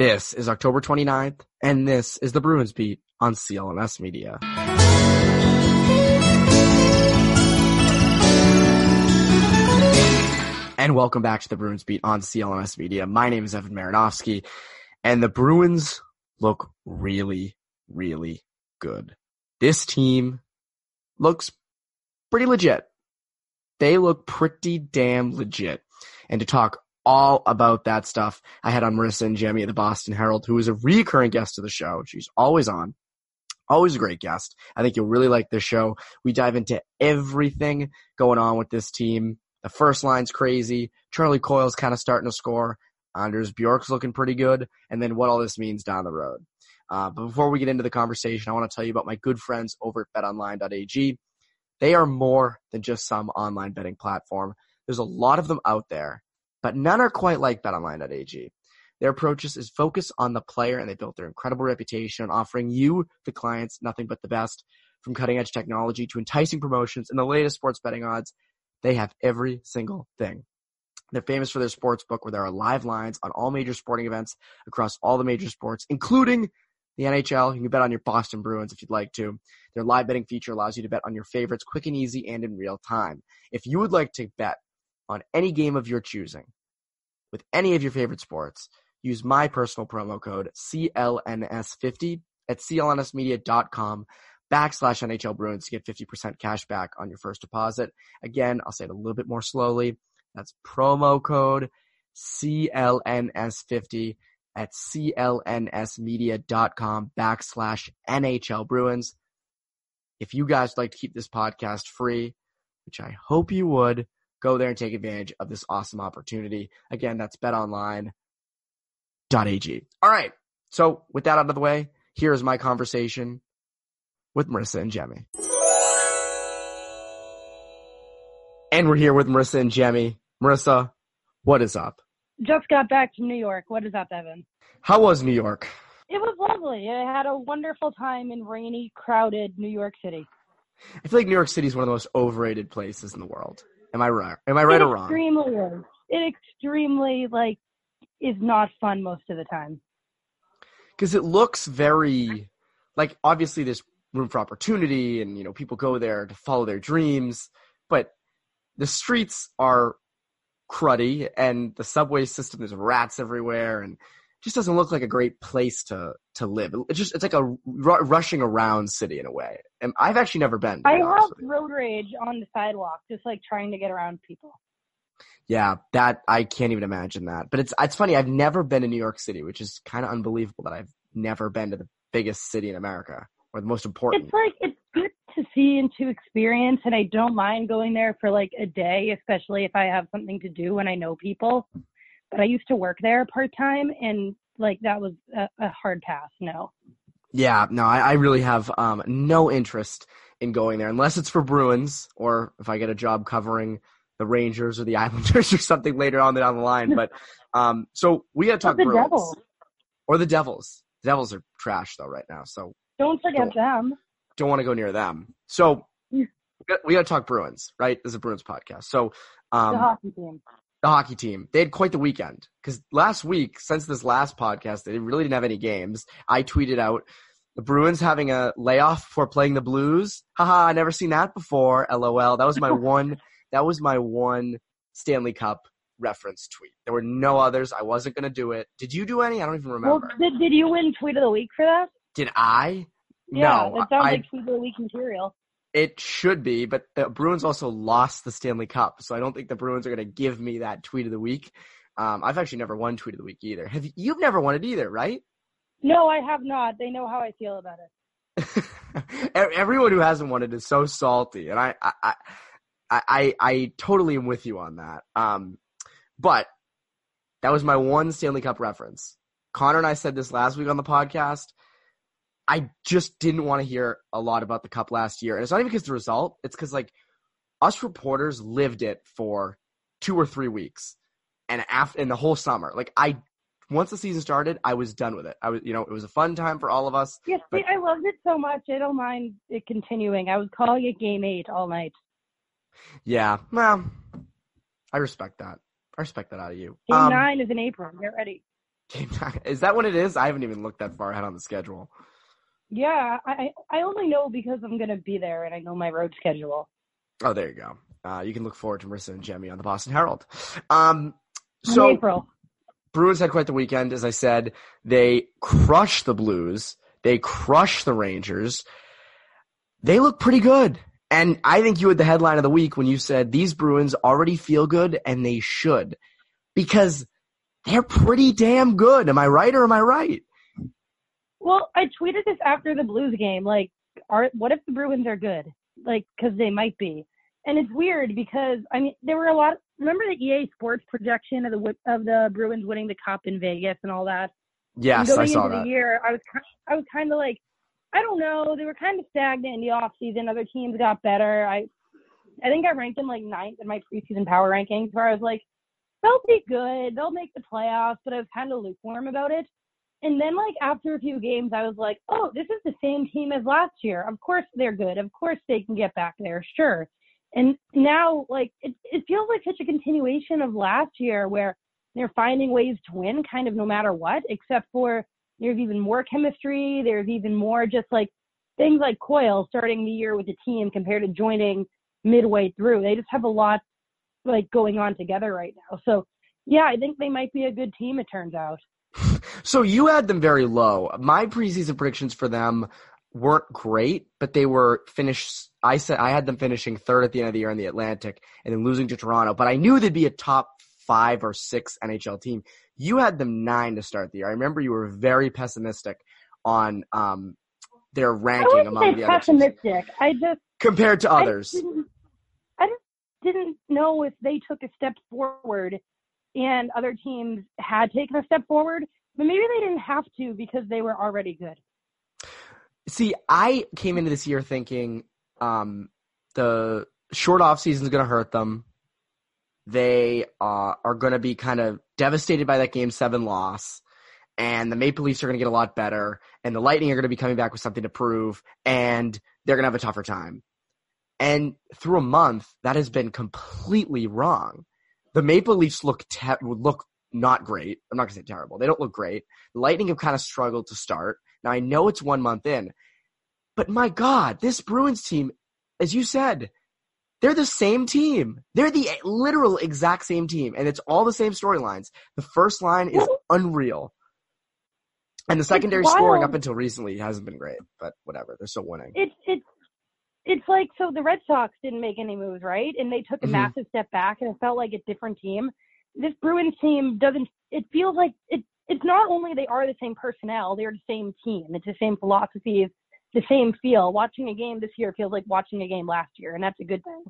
This is October 29th, and this is the Bruins Beat on CLNS Media. And welcome back to the Bruins Beat on CLNS Media. My name is Evan Marinovsky, and the Bruins look really, really good. This team looks pretty legit. They look pretty damn legit. And to talk all about that stuff. I had on Marissa Ingemi at the Boston Herald, who is a recurring guest of the show. She's always on. Always a great guest. I think you'll really like this show. We dive into everything going on with this team. The first line's crazy. Charlie Coyle's kind of starting to score. Anders Bjork's looking pretty good. And then what all this means down the road. Uh, but before we get into the conversation, I want to tell you about my good friends over at betonline.ag. They are more than just some online betting platform. There's a lot of them out there but none are quite like BetOnline.ag. Their approach is focused on the player and they built their incredible reputation on offering you, the clients, nothing but the best. From cutting edge technology to enticing promotions and the latest sports betting odds, they have every single thing. They're famous for their sports book where there are live lines on all major sporting events across all the major sports, including the NHL. You can bet on your Boston Bruins if you'd like to. Their live betting feature allows you to bet on your favorites quick and easy and in real time. If you would like to bet on any game of your choosing with any of your favorite sports, use my personal promo code CLNS50 at clnsmedia.com backslash NHL Bruins to get 50% cash back on your first deposit. Again, I'll say it a little bit more slowly. That's promo code CLNS50 at clnsmedia.com backslash NHL Bruins. If you guys would like to keep this podcast free, which I hope you would, go there and take advantage of this awesome opportunity. Again, that's betonline.ag. All right. So with that out of the way, here's my conversation with Marissa Ingemi. And we're here with Marissa Ingemi. Marissa, what is up? Just got back from New York. What is up, Evan? How was New York? It was lovely. I had a wonderful time in rainy, crowded New York City. I feel like New York City is one of the most overrated places in the world. Am I right? Am I right it or wrong? Extremely is. It extremely like is not fun most of the time. Because it looks very like obviously there's room for opportunity and you know people go there to follow their dreams, but the streets are cruddy and the subway system there's rats everywhere and just doesn't look like a great place to to live. It's just it's like a r- rushing around city in a way. And I've actually never been. I have road rage on the sidewalk, just like trying to get around people. Yeah, that I can't even imagine that. But it's it's funny. I've never been to New York City, which is kind of unbelievable that I've never been to the biggest city in America or the most important. It's like it's good to see and to experience, and I don't mind going there for like a day, especially if I have something to do and I know people but I used to work there part time, and like that was a, a, hard pass. No. Yeah, no, I, I really have um, no interest in going there unless it's for Bruins or if I get a job covering the Rangers or the Islanders or something later on down the line. But um, so we got to talk Bruins Devils. or the Devils. The Devils are trash though right now, so don't forget don't, them. Don't want to go near them. So we got to talk Bruins, right? This is a Bruins podcast. So um, the hockey team the hockey team. They had quite the weekend because last week, since this last podcast, they really didn't have any games. I tweeted out the Bruins having a layoff for playing the Blues. Haha, I never seen that before. LOL. That was my one. That was my one Stanley Cup reference tweet. There were no others. I wasn't gonna do it. Did you do any? I don't even remember. Well, did, did you win tweet of the week for that? Did I? Yeah, no, that sounds I, like tweet of the week material. It should be, but the Bruins also lost the Stanley Cup, so I don't think the Bruins are going to give me that tweet of the week. Um, I've actually never won tweet of the week either. Have you, you've never won it either, right? No, I have not. They know how I feel about it. Everyone who hasn't won it is so salty, and I, I, I, I, I totally am with you on that. Um, but that was my one Stanley Cup reference. Connor and I said this last week on the podcast. I just didn't want to hear a lot about the cup last year. And it's not even because the result, it's because like us reporters lived it for two or three weeks and after in the whole summer. Like I once the season started, I was done with it. I was you know, it was a fun time for all of us. Yes, but, I loved it so much. I don't mind it continuing. I was calling it game eight all night. Yeah. Well, I respect that. I respect that out of you. Game Um, nine is in April. Get ready. Game nine. Is that what it is? I haven't even looked that far ahead on the schedule. Yeah, I I only know because I'm gonna be there and I know my road schedule. Oh, there you go. Uh, you can look forward to Marissa Ingemi on the Boston Herald. Um, so April. Bruins had quite the weekend. As I said, they crushed the Blues. They crushed the Rangers. They look pretty good. And I think you had the headline of the week when you said these Bruins already feel good and they should because they're pretty damn good. Am I right or am I right? Well, I tweeted this after the Blues game. Like, are what if the Bruins are good? Like, because they might be. And it's weird because I mean, there were a lot. Remember the EA Sports projection of the of the Bruins winning the Cup in Vegas and all that. Yes, going I saw into that. the year, I was I was kind of like, I don't know. They were kind of stagnant in the off season. Other teams got better. I I think I ranked them like ninth in my preseason power rankings, where I was like, they'll be good. They'll make the playoffs, but I was kind of lukewarm about it. And then like after a few games, I was like, oh, this is the same team as last year. Of course they're good. Of course they can get back there. Sure. And now like it, it feels like such a continuation of last year where they're finding ways to win kind of no matter what, except for there's even more chemistry. There's even more just like things like Coyle starting the year with the team compared to joining midway through. They just have a lot like going on together right now. So yeah, I think they might be a good team, it turns out. So you had them very low. My preseason predictions for them weren't great, but they were finished. I said I had them finishing third at the end of the year in the Atlantic and then losing to Toronto, but I knew they'd be a top five or six NHL team. You had them nine to start the year. I remember you were very pessimistic on um, their ranking among the other pessimistic. I just compared to others. just didn't, I didn't know if they took a step forward and other teams had taken a step forward, but maybe they didn't have to because they were already good. See, I came into this year thinking um, the short off season is going to hurt them. They uh, are going to be kind of devastated by that game seven loss, and the Maple Leafs are going to get a lot better, and the Lightning are going to be coming back with something to prove, and they're going to have a tougher time. And through a month, that has been completely wrong. The Maple Leafs look te- look not great. I'm not going to say terrible. They don't look great. The Lightning have kind of struggled to start. Now I know it's one month in, but my God, this Bruins team, as you said, they're the same team. They're the literal exact same team, and it's all the same storylines. The first line is unreal, and the secondary scoring up until recently hasn't been great. But whatever, they're still winning. It's it's it's like so the Red Sox didn't make any moves, right? And they took a Mhm. massive step back and it felt like a different team. This Bruins team doesn't it feels like it it's not only they are the same personnel, they're the same team. It's the same philosophies, the same feel. Watching a game this year feels like watching a game last year, and that's a good thing.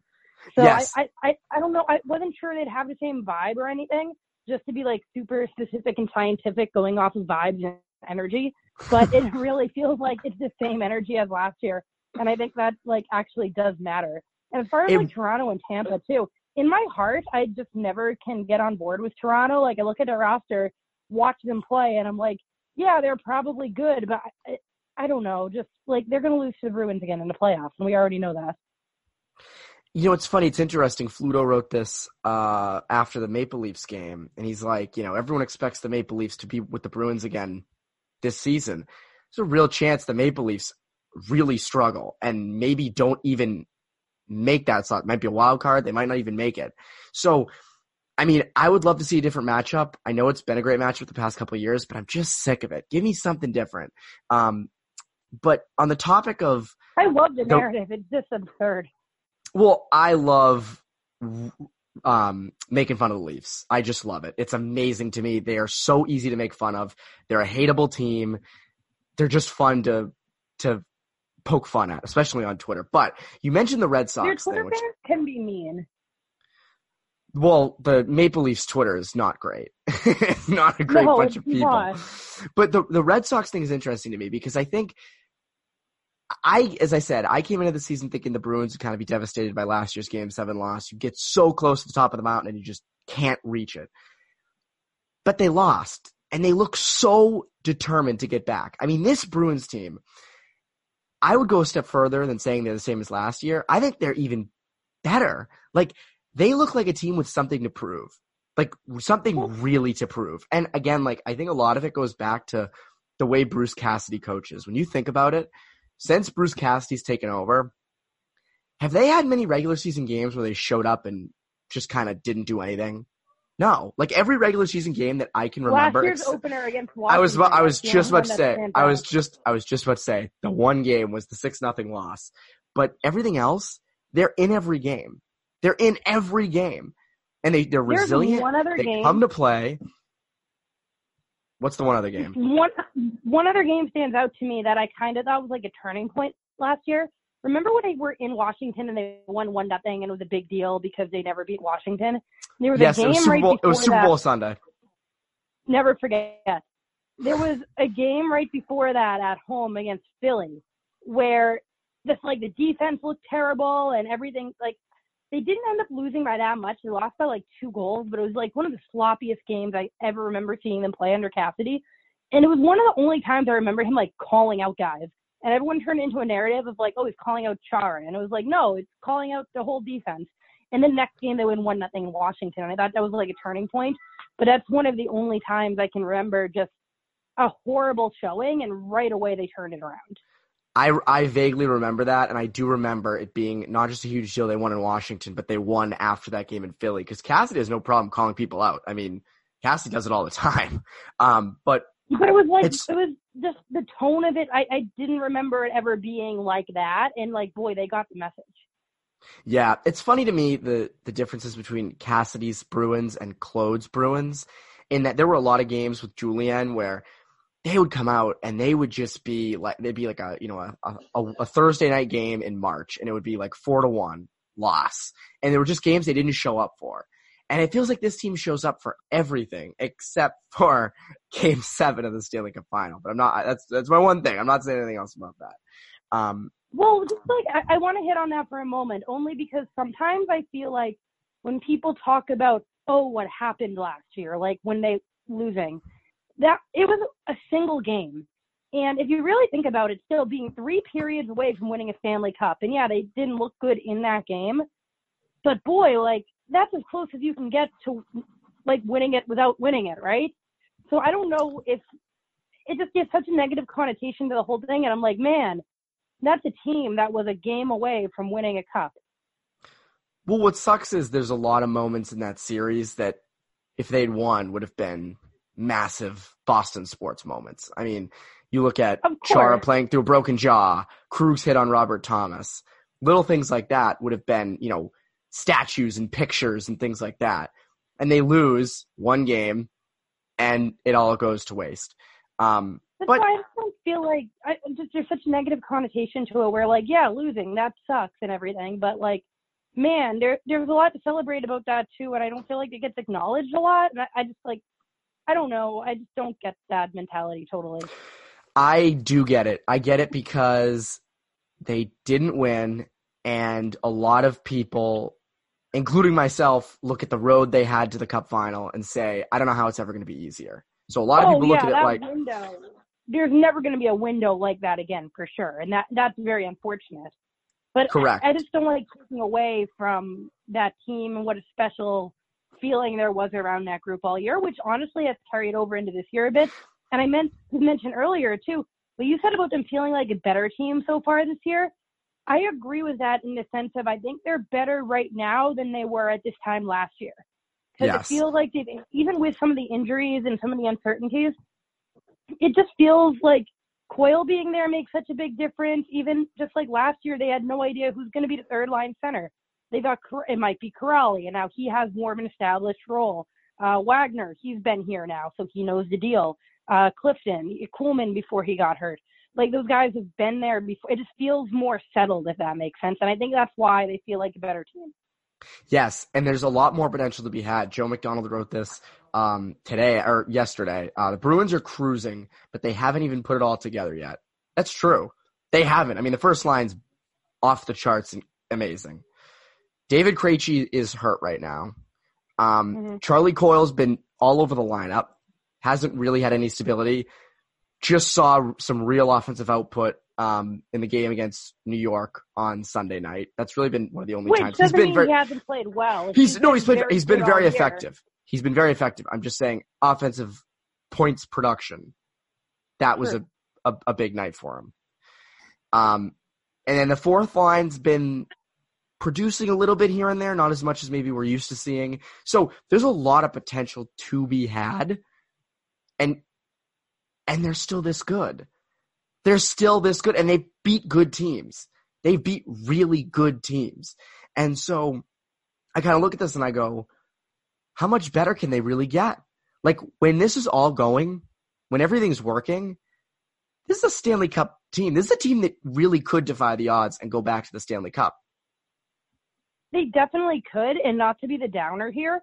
So Yes. I, I, I, I don't know. I wasn't sure they'd have the same vibe or anything, just to be like super specific and scientific going off of vibes and energy. But it really feels like it's the same energy as last year. And I think that like actually does matter. And as far as It- like Toronto and Tampa too, in my heart, I just never can get on board with Toronto. Like I look at their roster, watch them play, and I'm like, yeah, they're probably good, but I, I don't know. Just like they're going to lose to the Bruins again in the playoffs, and we already know that. You know, it's funny. It's interesting. Fluto wrote this uh, after the Maple Leafs game, and he's like, you know, everyone expects the Maple Leafs to be with the Bruins again this season. There's a real chance the Maple Leafs really struggle and maybe don't even make that slot. Might be a wild card. They might not even make it. So, I mean, I would love to see a different matchup. I know it's been a great matchup the past couple of years, but I'm just sick of it. Give me something different. Um, but on the topic of I love the The- narrative. It's just absurd. well, I love um, making fun of the Leafs. I just love it. It's amazing to me. They are so easy to make fun of. They're a hateable team. They're just fun to to poke fun at, especially on Twitter. But you mentioned the Red Your Sox Twitter thing, which fans can be mean. Well, the Maple Leafs Twitter is not great. it's not a great No, bunch of people. not. But the the Red Sox thing is interesting to me because I think I, as I said, I came into the season thinking the Bruins would kind of be devastated by last year's Game Seven loss. You get so close to the top of the mountain and you just can't reach it. But they lost, and they look so determined to get back. I mean, this Bruins team, I would go a step further than saying they're the same as last year. I think they're even better. Like they look like a team with something to prove, like something really to prove. And again, like I think a lot of it goes back to the way Bruce Cassidy coaches. When you think about it, since Bruce Cassidy's taken over, have they had many regular season games where they showed up and just kind of didn't do anything? No, like every regular season game that I can remember. Last year's ex- opener against Washington. I was about, I was just about to say I was just I was just about to say the one game was the six nothing loss, but everything else they're in every game. They're in every game, and they they're There's resilient. one other They game. come to play. What's the one other game? One one other game stands out to me that I kind of thought was like a turning point last year. Remember when they were in Washington and they won one nothing and it was a big deal because they never beat Washington. There was Yes, a it game was Super right Bowl. before It was Super that. Bowl Sunday. Never forget. There was a game right before that at home against Philly where just like the defense looked terrible and everything like they didn't end up losing by that much. They lost by like two goals, but it was like one of the sloppiest games I ever remember seeing them play under Cassidy. And it was one of the only times I remember him like calling out guys. And everyone turned into a narrative of like, oh, he's calling out Chara. And it was like, no, it's calling out the whole defense. And the next game they win one nothing in Washington. And I thought that was like a turning point. But that's one of the only times I can remember just a horrible showing and right away they turned it around. I, I vaguely remember that, and I do remember it being not just a huge deal they won in Washington, but they won after that game in Philly because Cassidy has no problem calling people out. I mean, Cassidy does it all the time. Um, but But it was like It's- it was just the tone of it. I, I didn't remember it ever being like that. And like, boy, they got the message. Yeah, it's funny to me the the differences between Cassidy's Bruins and Claude's Bruins, in that there were a lot of games with Julien where they would come out and they would just be like they'd be like a you know a, a, a Thursday night game in March and it would be like four to one loss and there were just games they didn't show up for. And it feels like this team shows up for everything except for Game Seven of the Stanley Cup Final. But I'm not. That's that's my one thing. I'm not saying anything else about that. Um, Well, just like I, I want to hit on that for a moment, only because sometimes I feel like when people talk about oh what happened last year, like when they losing, that it was a single game. And if you really think about it, still being three periods away from winning a Stanley Cup, and yeah, they didn't look good in that game, but boy, like that's as close as you can get to like winning it without winning it, right? So I don't know if it just gives such a negative connotation to the whole thing, and I'm like, man, that's a team that was a game away from winning a cup. Well, what sucks is there's a lot of moments in that series that, if they'd won, would have been massive Boston sports moments. I mean, you look at Chara playing through a broken jaw, Krug's hit on Robert Thomas. Little things like that would have been, you know, statues and pictures and things like that. And they lose one game, and it all goes to waste. Um, That's But- why I don't feel like I just there's such a negative connotation to it. Where like, yeah, losing that sucks and everything, but like, man, there there's a lot to celebrate about that too, and I don't feel like it gets acknowledged a lot. And I, I just like, I don't know, I just don't get that mentality totally. I do get it. I get it because they didn't win, and a lot of people, including myself, look at the road they had to the cup final and say, I don't know how it's ever going to be easier. So a lot of oh people yeah, look at it like, window. There's never going to be a window like that again for sure, and that that's very unfortunate. But Correct. I, I just don't like taking away from that team and what a special feeling there was around that group all year, which honestly has carried over into this year a bit. And I meant to mention earlier too, what you said about them feeling like a better team so far this year. I agree with that in the sense of I think they're better right now than they were at this time last year. Because Yes. it feels like they've, even with some of the injuries and some of the uncertainties, it just feels like Coyle being there makes such a big difference. Even just like last year, they had no idea who's going to be the third line center. They thought it might be Kuraly, and now he has more of an established role. Uh, Wagner, he's been here now, so he knows the deal. Uh, Clifton, Kuhlman before he got hurt. Like those guys have been there before. It just feels more settled, if that makes sense. And I think that's why they feel like a better team. Yes, and there's a lot more potential to be had. Joe McDonald wrote this um, today or yesterday. Uh, the Bruins are cruising, but they haven't even put it all together yet. That's true. They haven't. I mean, the first line's off the charts and amazing. David Krejci is hurt right now. Um, mm-hmm. Charlie Coyle's been all over the lineup, hasn't really had any stability. Just saw some real offensive output um, in the game against New York on Sunday night. That's really been one of the only times he's been very. He hasn't played well. He's, he's no, he's played. He's been very effective. He's been very effective. I'm just saying, offensive points production. That was sure. a, a a big night for him. Um, and then the fourth line's been producing a little bit here and there, not as much as maybe we're used to seeing. So there's a lot of potential to be had. And and they're still this good. They're still this good and they beat good teams. They beat really good teams. And so I kind of look at this and I go, how much better can they really get? Like when this is all going, when everything's working, this is a Stanley Cup team. This is a team that really could defy the odds and go back to the Stanley Cup. They definitely could, and not to be the downer here,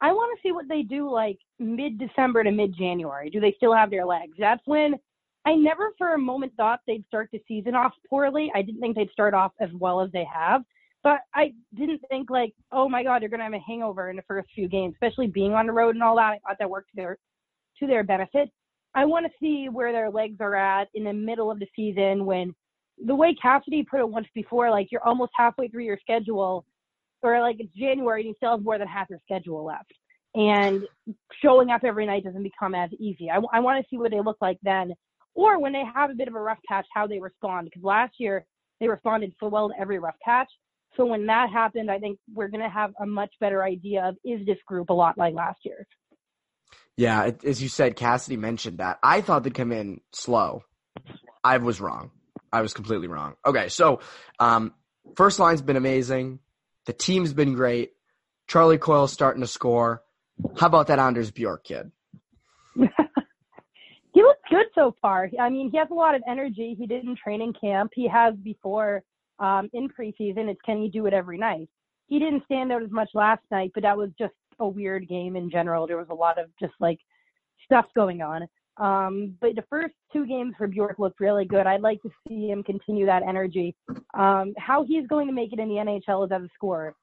I want to see what they do like mid December to mid January. Do they still have their legs? That's when I never for a moment thought they'd start the season off poorly. I didn't think they'd start off as well as they have. But I didn't think like, oh my God, they're gonna have a hangover in the first few games, especially being on the road and all that. I thought that worked to their to their benefit. I want to see where their legs are at in the middle of the season when the way Cassidy put it once before, like you're almost halfway through your schedule, or like it's January and you still have more than half your schedule left. And showing up every night doesn't become as easy. I, I want to see what they look like then, or when they have a bit of a rough patch, how they respond. Because last year they responded so well to every rough patch. So when that happened, I think we're going to have a much better idea of is this group a lot like last year's. Yeah, as you said, Cassidy mentioned that. I thought they'd come in slow. I was wrong. I was completely wrong. Okay, so um, first line's been amazing. The team's been great. Charlie Coyle's starting to score. How about that Anders Bjork kid? he looks good so far. I mean, he has a lot of energy. He did in training camp. He has before um, in preseason. It's can he do it every night? He didn't stand out as much last night, but that was just a weird game in general. There was a lot of just like stuff going on. Um, but the first two games for Bjork looked really good. I'd like to see him continue that energy. Um, how he's going to make it in the NHL is as a scorer.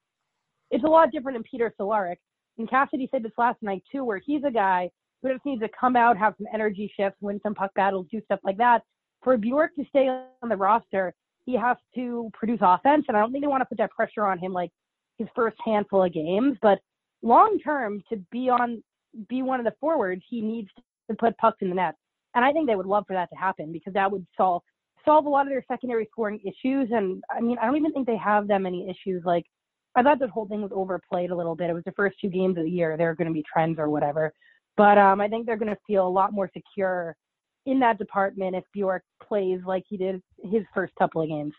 It's a lot different than Peter Cehlarik. And Cassidy said this last night too, where he's a guy who just needs to come out, have some energy shifts, win some puck battles, do stuff like that. For Bjork to stay on the roster, he has to produce offense, and I don't think they want to put that pressure on him like his first handful of games. But long term, to be on, be one of the forwards, he needs to put pucks in the net, and I think they would love for that to happen because that would solve solve a lot of their secondary scoring issues. And I mean, I don't even think they have that many issues. Like, I thought this whole thing was overplayed a little bit. It was the first two games of the year. There are going to be trends or whatever. But um, I think they're going to feel a lot more secure in that department if Bjork plays like he did his first couple of games.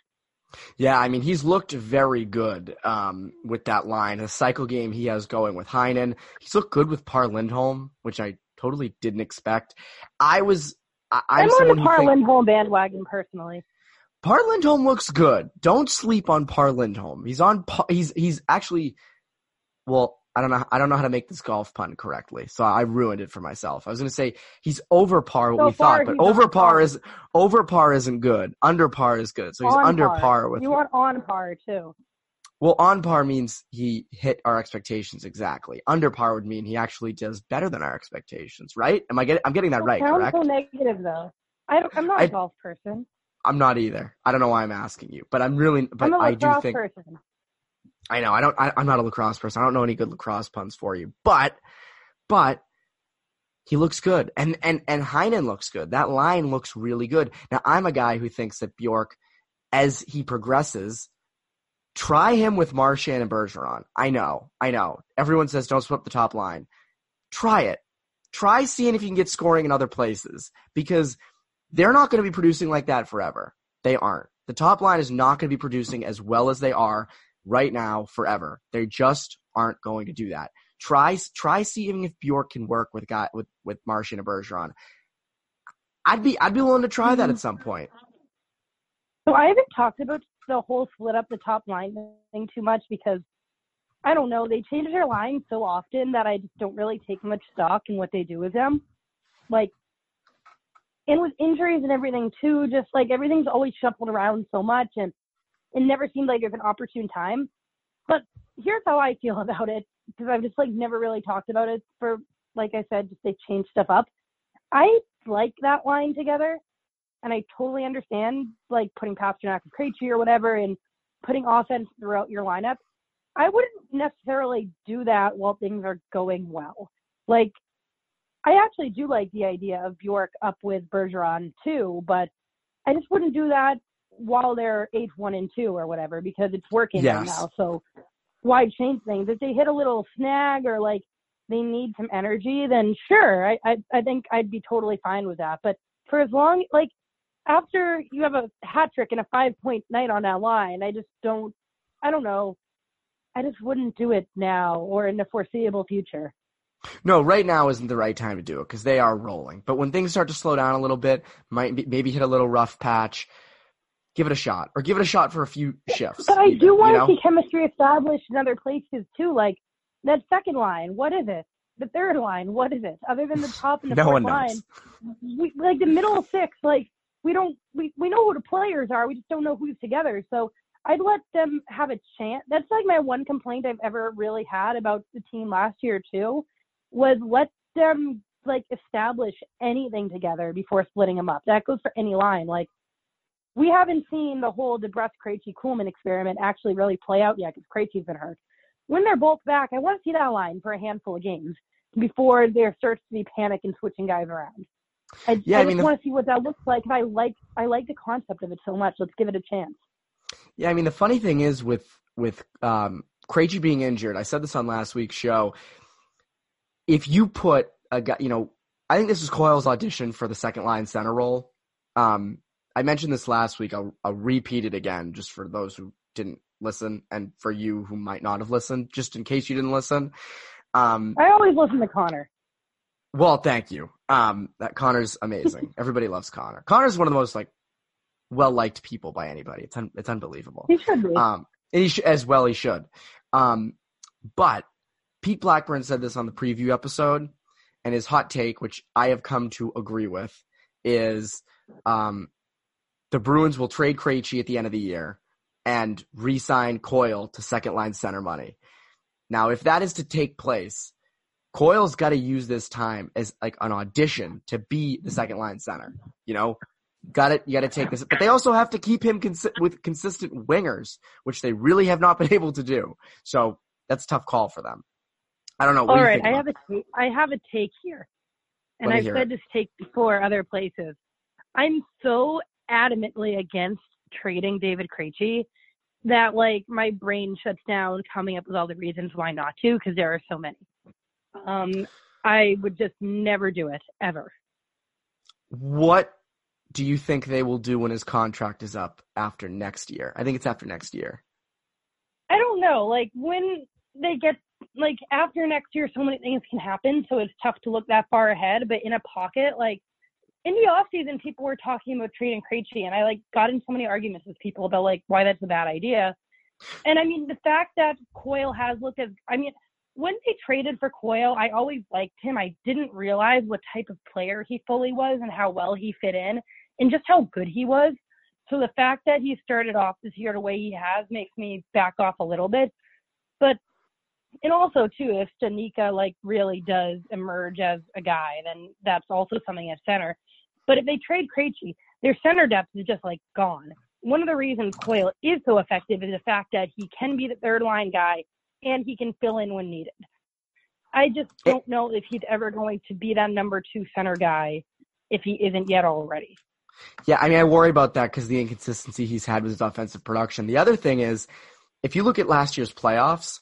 Yeah, I mean he's looked very good um, with that line. The cycle game he has going with Heinen. He's looked good with Par Lindholm, which I totally didn't expect. I was I, I'm, I'm on the Par Lindholm bandwagon personally. Par Lindholm looks good. Don't sleep on Par Lindholm. He's on. He's he's actually well. I don't know. I don't know how to make this golf pun correctly, so I ruined it for myself. I was going to say he's over par what so we thought, but over par, is over par isn't good. Under par is good, so he's on under par. par with. You want on par too. Well, on par means he hit our expectations exactly. Under par would mean he actually does better than our expectations, right? Am I getting? I'm getting that right, sounds correct? so negative though. I am not a golf person. I'm not either. I don't know why I'm asking you, but I'm really. But I'm a I do think. Person. I know. I don't. I, am not a lacrosse person. I don't know any good lacrosse puns for you. But, but he looks good, and and and Heinen looks good. That line looks really good. Now I'm a guy who thinks that Bjork, as he progresses, try him with Marchand and Bergeron. I know. I know. Everyone says don't split up the top line. Try it. Try seeing if you can get scoring in other places because they're not going to be producing like that forever. They aren't. The top line is not going to be producing as well as they are right now forever. They just aren't going to do that. Try try seeing if Bjork can work with guy with with and Bergeron. I'd be I'd be willing to try that at mm-hmm. some point. So I haven't talked about the whole split up the top line thing too much because I don't know. They change their line so often that I just don't really take much stock in what they do with them. Like, and with injuries and everything too, just like everything's always shuffled around so much, and it never seemed like there's an opportune time. But here's how I feel about it because I've just like never really talked about it for, like I said, just they change stuff up. I like that line together, and I totally understand like putting Pastrnak and Krejci or whatever, and putting offense throughout your lineup. I wouldn't necessarily do that while things are going well. Like, I actually do like the idea of Bjork up with Bergeron too, but I just wouldn't do that while they're eight one and two or whatever because it's working Yes. right now. So why change things? If they hit a little snag or like they need some energy, then sure, I I, I think I'd be totally fine with that. But for as long like after you have a hat trick and a five point night on that line, I just don't I don't know. I just wouldn't do it now or in the foreseeable future. No, right now isn't the right time to do it because they are rolling. But when things start to slow down a little bit, might be, maybe hit a little rough patch, give it a shot, or give it a shot for a few shifts. But I even, do you want know? to see chemistry established in other places too. Like that second line, what is it? The third line, what is it? Other than the top and the No fourth line, we, like the middle six, like we don't we, we know who the players are, we just don't know who's together. So I'd let them have a chance. That's like my one complaint I've ever really had about the team last year too, was let them like establish anything together before splitting them up. That goes for any line. Like we haven't seen the whole DeBrusk Krejci Kuhlman experiment actually really play out yet because Krejci's been hurt. When they're both back, I want to see that line for a handful of games before there starts to be panic and switching guys around. I, Yeah, I, I mean, just want to see what that looks like. And I like I like the concept of it so much. Let's give it a chance. Yeah, I mean the funny thing is with with um Krejci being injured, I said this on last week's show. If you put a guy, you know, I think this was Coyle's audition for the second line center role. Um, I mentioned this last week. I'll, I'll repeat it again, just for those who didn't listen, and for you who might not have listened, just in case you didn't listen. Um, I always listen to Connor. Well, thank you. Um, that Connor's amazing. Everybody loves Connor. Connor's one of the most like well liked people by anybody. It's un- it's unbelievable. He should be. Um, he sh- as well he should. Um, but Pete Blackburn said this on the preview episode, and his hot take, which I have come to agree with, is um, the Bruins will trade Krejci at the end of the year and re-sign Coyle to second line center money. Now, if that is to take place, Coyle's got to use this time as like an audition to be the second line center. You know, got it. You got to take this, but they also have to keep him consi- with consistent wingers, which they really have not been able to do. So that's a tough call for them. I don't know. What All do right, I have a take, I have a take here, and I've said it. this take before other places. I'm so adamantly against trading David Krejci that like my brain shuts down coming up with all the reasons why not to because there are so many. Um, I would just never do it ever. What do you think they will do when his contract is up after next year? I think it's after next year. I don't know. Like when they get like after next year, so many things can happen. So it's tough to look that far ahead. But in a pocket, like in the off season, people were talking about trading Krejci, and I like got in so many arguments with people about like why that's a bad idea. And I mean, the fact that Coyle has looked as I mean, when they traded for Coyle, I always liked him. I didn't realize what type of player he fully was and how well he fit in, and just how good he was. So the fact that he started off this year the way he has makes me back off a little bit. But and also too, if Danica like really does emerge as a guy, then that's also something at center. But if they trade Krejci, their center depth is just like gone. One of the reasons Coyle is so effective is the fact that he can be the third line guy and he can fill in when needed. I just eh. don't know if he's ever going to be that number two center guy if he isn't yet already. Yeah, I mean, I worry about that because the inconsistency he's had with his offensive production. The other thing is, if you look at last year's playoffs,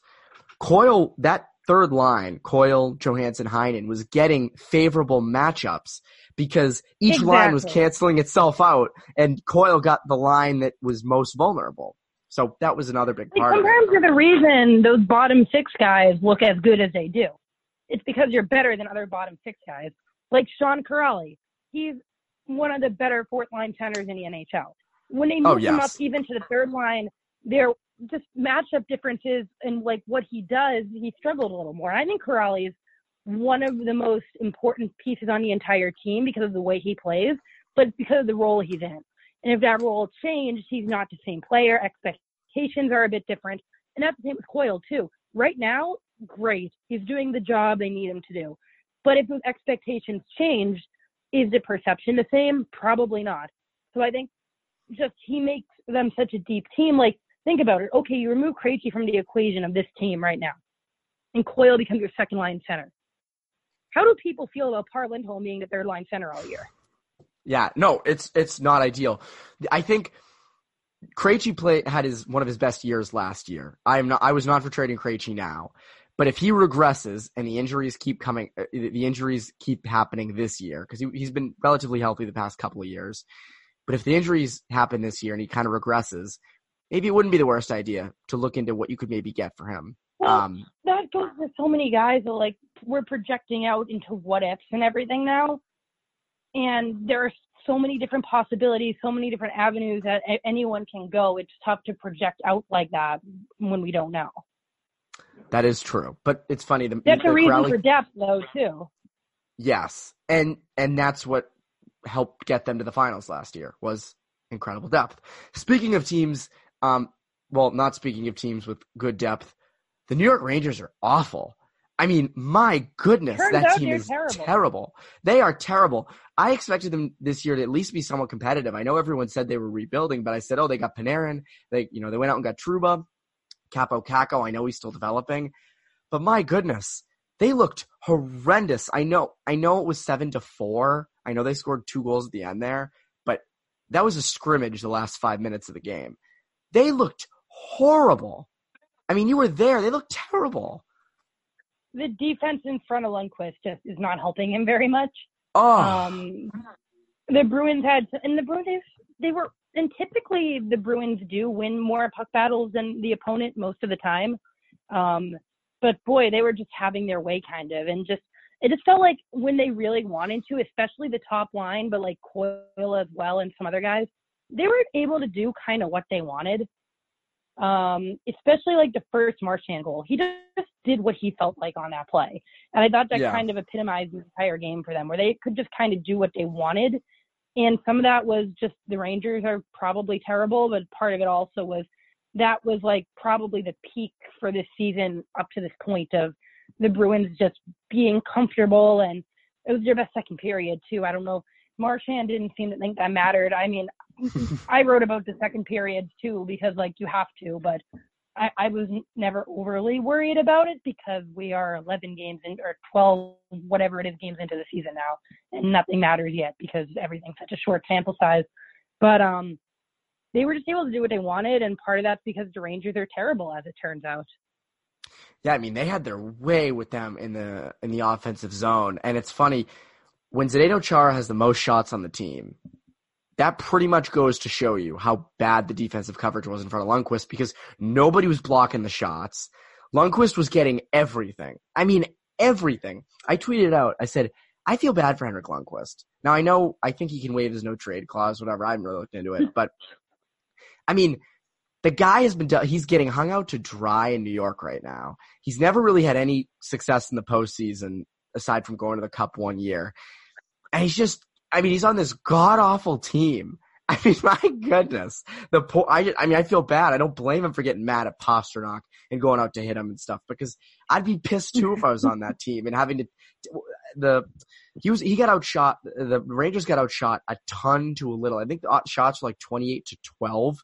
Coyle, that third line, Coyle, Johansson, Heinen, was getting favorable matchups because each line was canceling itself out, and Coyle got the line that was most vulnerable. So that was another big Like part of it. sometimes the reason those bottom six guys look as good as they do. It's because you're better than other bottom six guys. Like Sean Kuraly. He's one of the better fourth line centers in the NHL. When they Oh, moved him up even to the third line, there just matchup differences and like what he does, he struggled a little more. I think Kuraly is one of the most important pieces on the entire team because of the way he plays, but because of the role he's in. And if that role changed, he's not the same player. Expectations are a bit different. And that's the same with Coyle too. Right now, great. He's doing the job they need him to do. But if those expectations change, is the perception the same? Probably not. So I think just he makes them such a deep team. Like, think about it. Okay, you remove Krejci from the equation of this team right now, and Coyle becomes your second line center. How do people feel about Par Lindholm being the third line center all year? Yeah, no, it's it's not ideal. I think Krejci played had his one of his best years last year. I am not. I was not for trading Krejci now, but if he regresses and the injuries keep coming, uh, the injuries keep happening this year because he, he's been relatively healthy the past couple of years. But if the injuries happen this year and he kind of regresses, maybe it wouldn't be the worst idea to look into what you could maybe get for him. Well, um, that goes to so many guys that like we're projecting out into what ifs and everything now, and there are so many different possibilities, so many different avenues that anyone can go. It's tough to project out like that when we don't know. That is true, but it's funny. The, that's the a reason for depth, though, too. Yes, and and that's what helped get them to the finals last year was incredible depth. Speaking of teams, um, well, not speaking of teams with good depth, the New York Rangers are awful. I mean, my goodness, Turns that team is terrible. terrible. They are terrible. I expected them this year to at least be somewhat competitive. I know everyone said they were rebuilding, but I said, oh, they got Panarin. They, you know, they went out and got Trouba, Kaapo Kakko. I know he's still developing, but my goodness, they looked horrendous. I know, I know it was seven to four. I know they scored two goals at the end there, but that was a scrimmage the last five minutes of the game. They looked horrible. I mean, you were there. They looked terrible the defense in front of Lundqvist just is not helping him very much. Oh. Um, the Bruins had, and the Bruins, they were, and typically the Bruins do win more puck battles than the opponent most of the time. Um, but boy, they were just having their way kind of, and just, it just felt like when they really wanted to, especially the top line, but like Coyle as well and some other guys, they were able to do kind of what they wanted um, especially like the first Marchand goal. He just did what he felt like on that play. And I thought that yeah. kind of epitomized the entire game for them, where they could just kind of do what they wanted. And some of that was just the Rangers are probably terrible, but part of it also was that was like probably the peak for this season up to this point of the Bruins just being comfortable and it was their best second period too. I don't know. Marchand didn't seem to think that mattered. I mean, I wrote about the second period too because like you have to, but I, I was never overly worried about it because we are 11 games in or 12 whatever it is games into the season now, and nothing matters yet because everything's such a short sample size. But um, they were just able to do what they wanted, and part of that's because the Rangers are terrible, as it turns out. Yeah, I mean they had their way with them in the in the offensive zone, and it's funny when Zdeno Chara has the most shots on the team that pretty much goes to show you how bad the defensive coverage was in front of Lundqvist because nobody was blocking the shots. Lundqvist was getting everything. I mean, everything. I tweeted out, I said, I feel bad for Henrik Lundqvist. Now I know, I think he can waive his no trade clause, whatever. I haven't really looked into it, hmm. but I mean, the guy has been, he's getting hung out to dry in New York right now. He's never really had any success in the postseason aside from going to the cup one year. And he's just I mean, he's on this god awful team. I mean, my goodness, the poor. I, I mean, I feel bad. I don't blame him for getting mad at Pastrnak and going out to hit him and stuff because I'd be pissed too if I was on that team and having to. The he was he got outshot. The Rangers got outshot a ton to a little. I think the shots were like twenty eight to twelve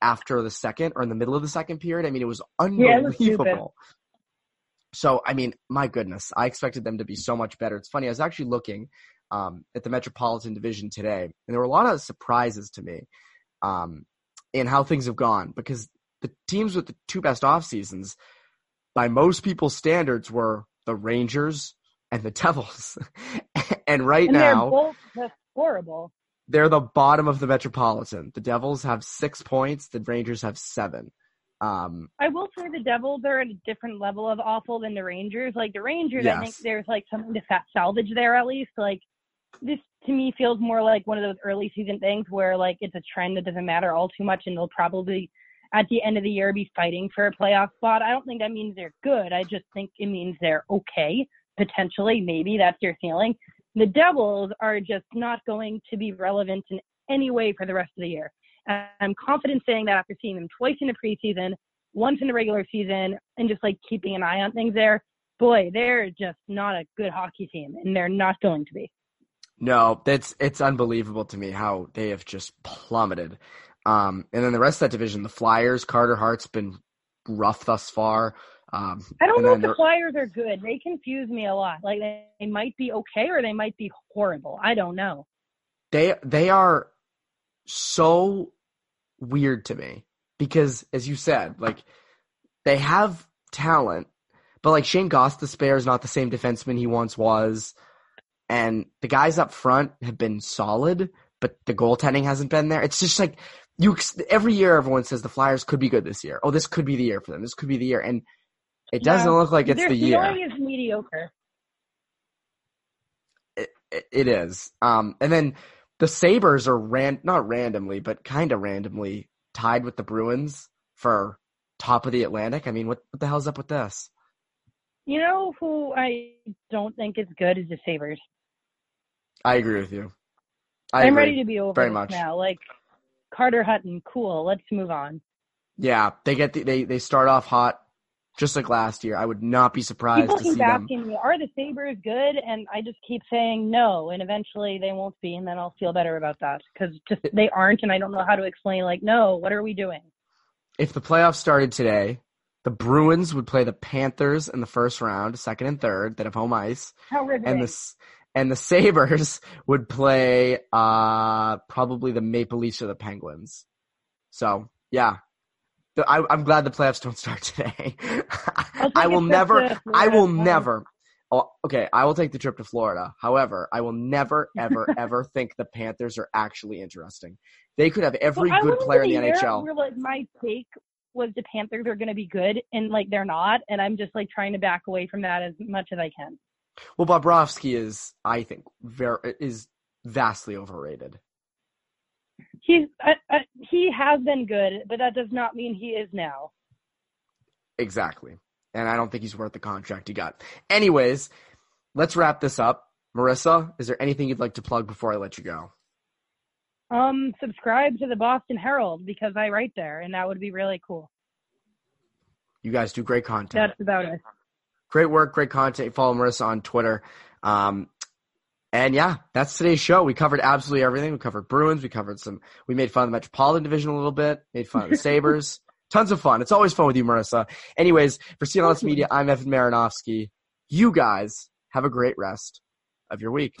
after the second or in the middle of the second period. I mean, it was unbelievable. Yeah, so, I mean, my goodness, I expected them to be so much better. It's funny. I was actually looking um, at the Metropolitan Division today, and there were a lot of surprises to me um, in how things have gone because the teams with the two best off seasons, by most people's standards, were the Rangers and the Devils. and right and now, they're both horrible. They're the bottom of the Metropolitan. The Devils have six points. The Rangers have seven. Um, I will say the Devils are at a different level of awful than the Rangers. Like the Rangers, yes. I think there's like something to salvage there at least. Like this to me feels more like one of those early season things where like it's a trend that doesn't matter all too much and they'll probably at the end of the year be fighting for a playoff spot. I don't think that means they're good. I just think it means they're okay, potentially. Maybe that's your feeling. The Devils are just not going to be relevant in any way for the rest of the year. I'm confident saying that after seeing them twice in the preseason, once in the regular season, and just like keeping an eye on things there. Boy, they're just not a good hockey team, and they're not going to be. No, that's it's unbelievable to me how they have just plummeted. Um, and then the rest of that division, the Flyers, Carter Hart's been rough thus far. Um, I don't know if the Flyers are good. They confuse me a lot. Like they, they might be okay or they might be horrible. I don't know. They they are so weird to me because, as you said, like they have talent, but like Shayne Gostisbehere is not the same defenseman he once was, and the guys up front have been solid, but the goaltending hasn't been there. It's just like you every year everyone says the Flyers could be good this year. Oh, this could be the year for them. This could be the year, and it doesn't yeah, look like it's the year. Their is mediocre. It, it, it is. Um, and then the Sabres are ran not randomly, but kind of randomly tied with the Bruins for top of the Atlantic. I mean, what what the hell's up with this? You know who I don't think is good is the Sabres. I agree with you. I am ready to be over very much. now. Like Carter Hutton, cool. Let's move on. Yeah, they get the, they they start off hot, just like last year. I would not be surprised People to keep see them. asking me, are the Sabres good? And I just keep saying no, and eventually they won't be, and then I'll feel better about that because just they aren't, and I don't know how to explain. Like, no, what are we doing? If the playoffs started today, the Bruins would play the Panthers in the first round, second and third, that have home ice, How riveting. and the and the Sabres would play uh probably the Maple Leafs or the Penguins. So yeah, I, I'm glad the playoffs don't start today. I'll I will never. I will never. Oh, okay, I will take the trip to Florida. However, I will never, ever, ever think the Panthers are actually interesting. They could have every Well, good player in the NHL. Where, like my take was the Panthers are going to be good, and like they're not, and I'm just like trying to back away from that as much as I can. Well, Bobrovsky is, I think, very is vastly overrated. He's uh, uh, he has been good, but that does not mean he is now. Exactly. And I don't think he's worth the contract he got. Anyways, let's wrap this up. Marissa, is there anything you'd like to plug before I let you go? Um, subscribe to the Boston Herald because I write there, and that would be really cool. You guys do great content. That's about it. Great work, great content. Follow Marissa on Twitter. Um, and yeah, that's today's show. We covered absolutely everything. We covered Bruins. We covered some. We made fun of the Metropolitan Division a little bit. Made fun of the Sabres. Tons of fun. It's always fun with you, Marissa. Anyways, for CLNS Media, I'm Evan Marinofsky. You guys have a great rest of your week.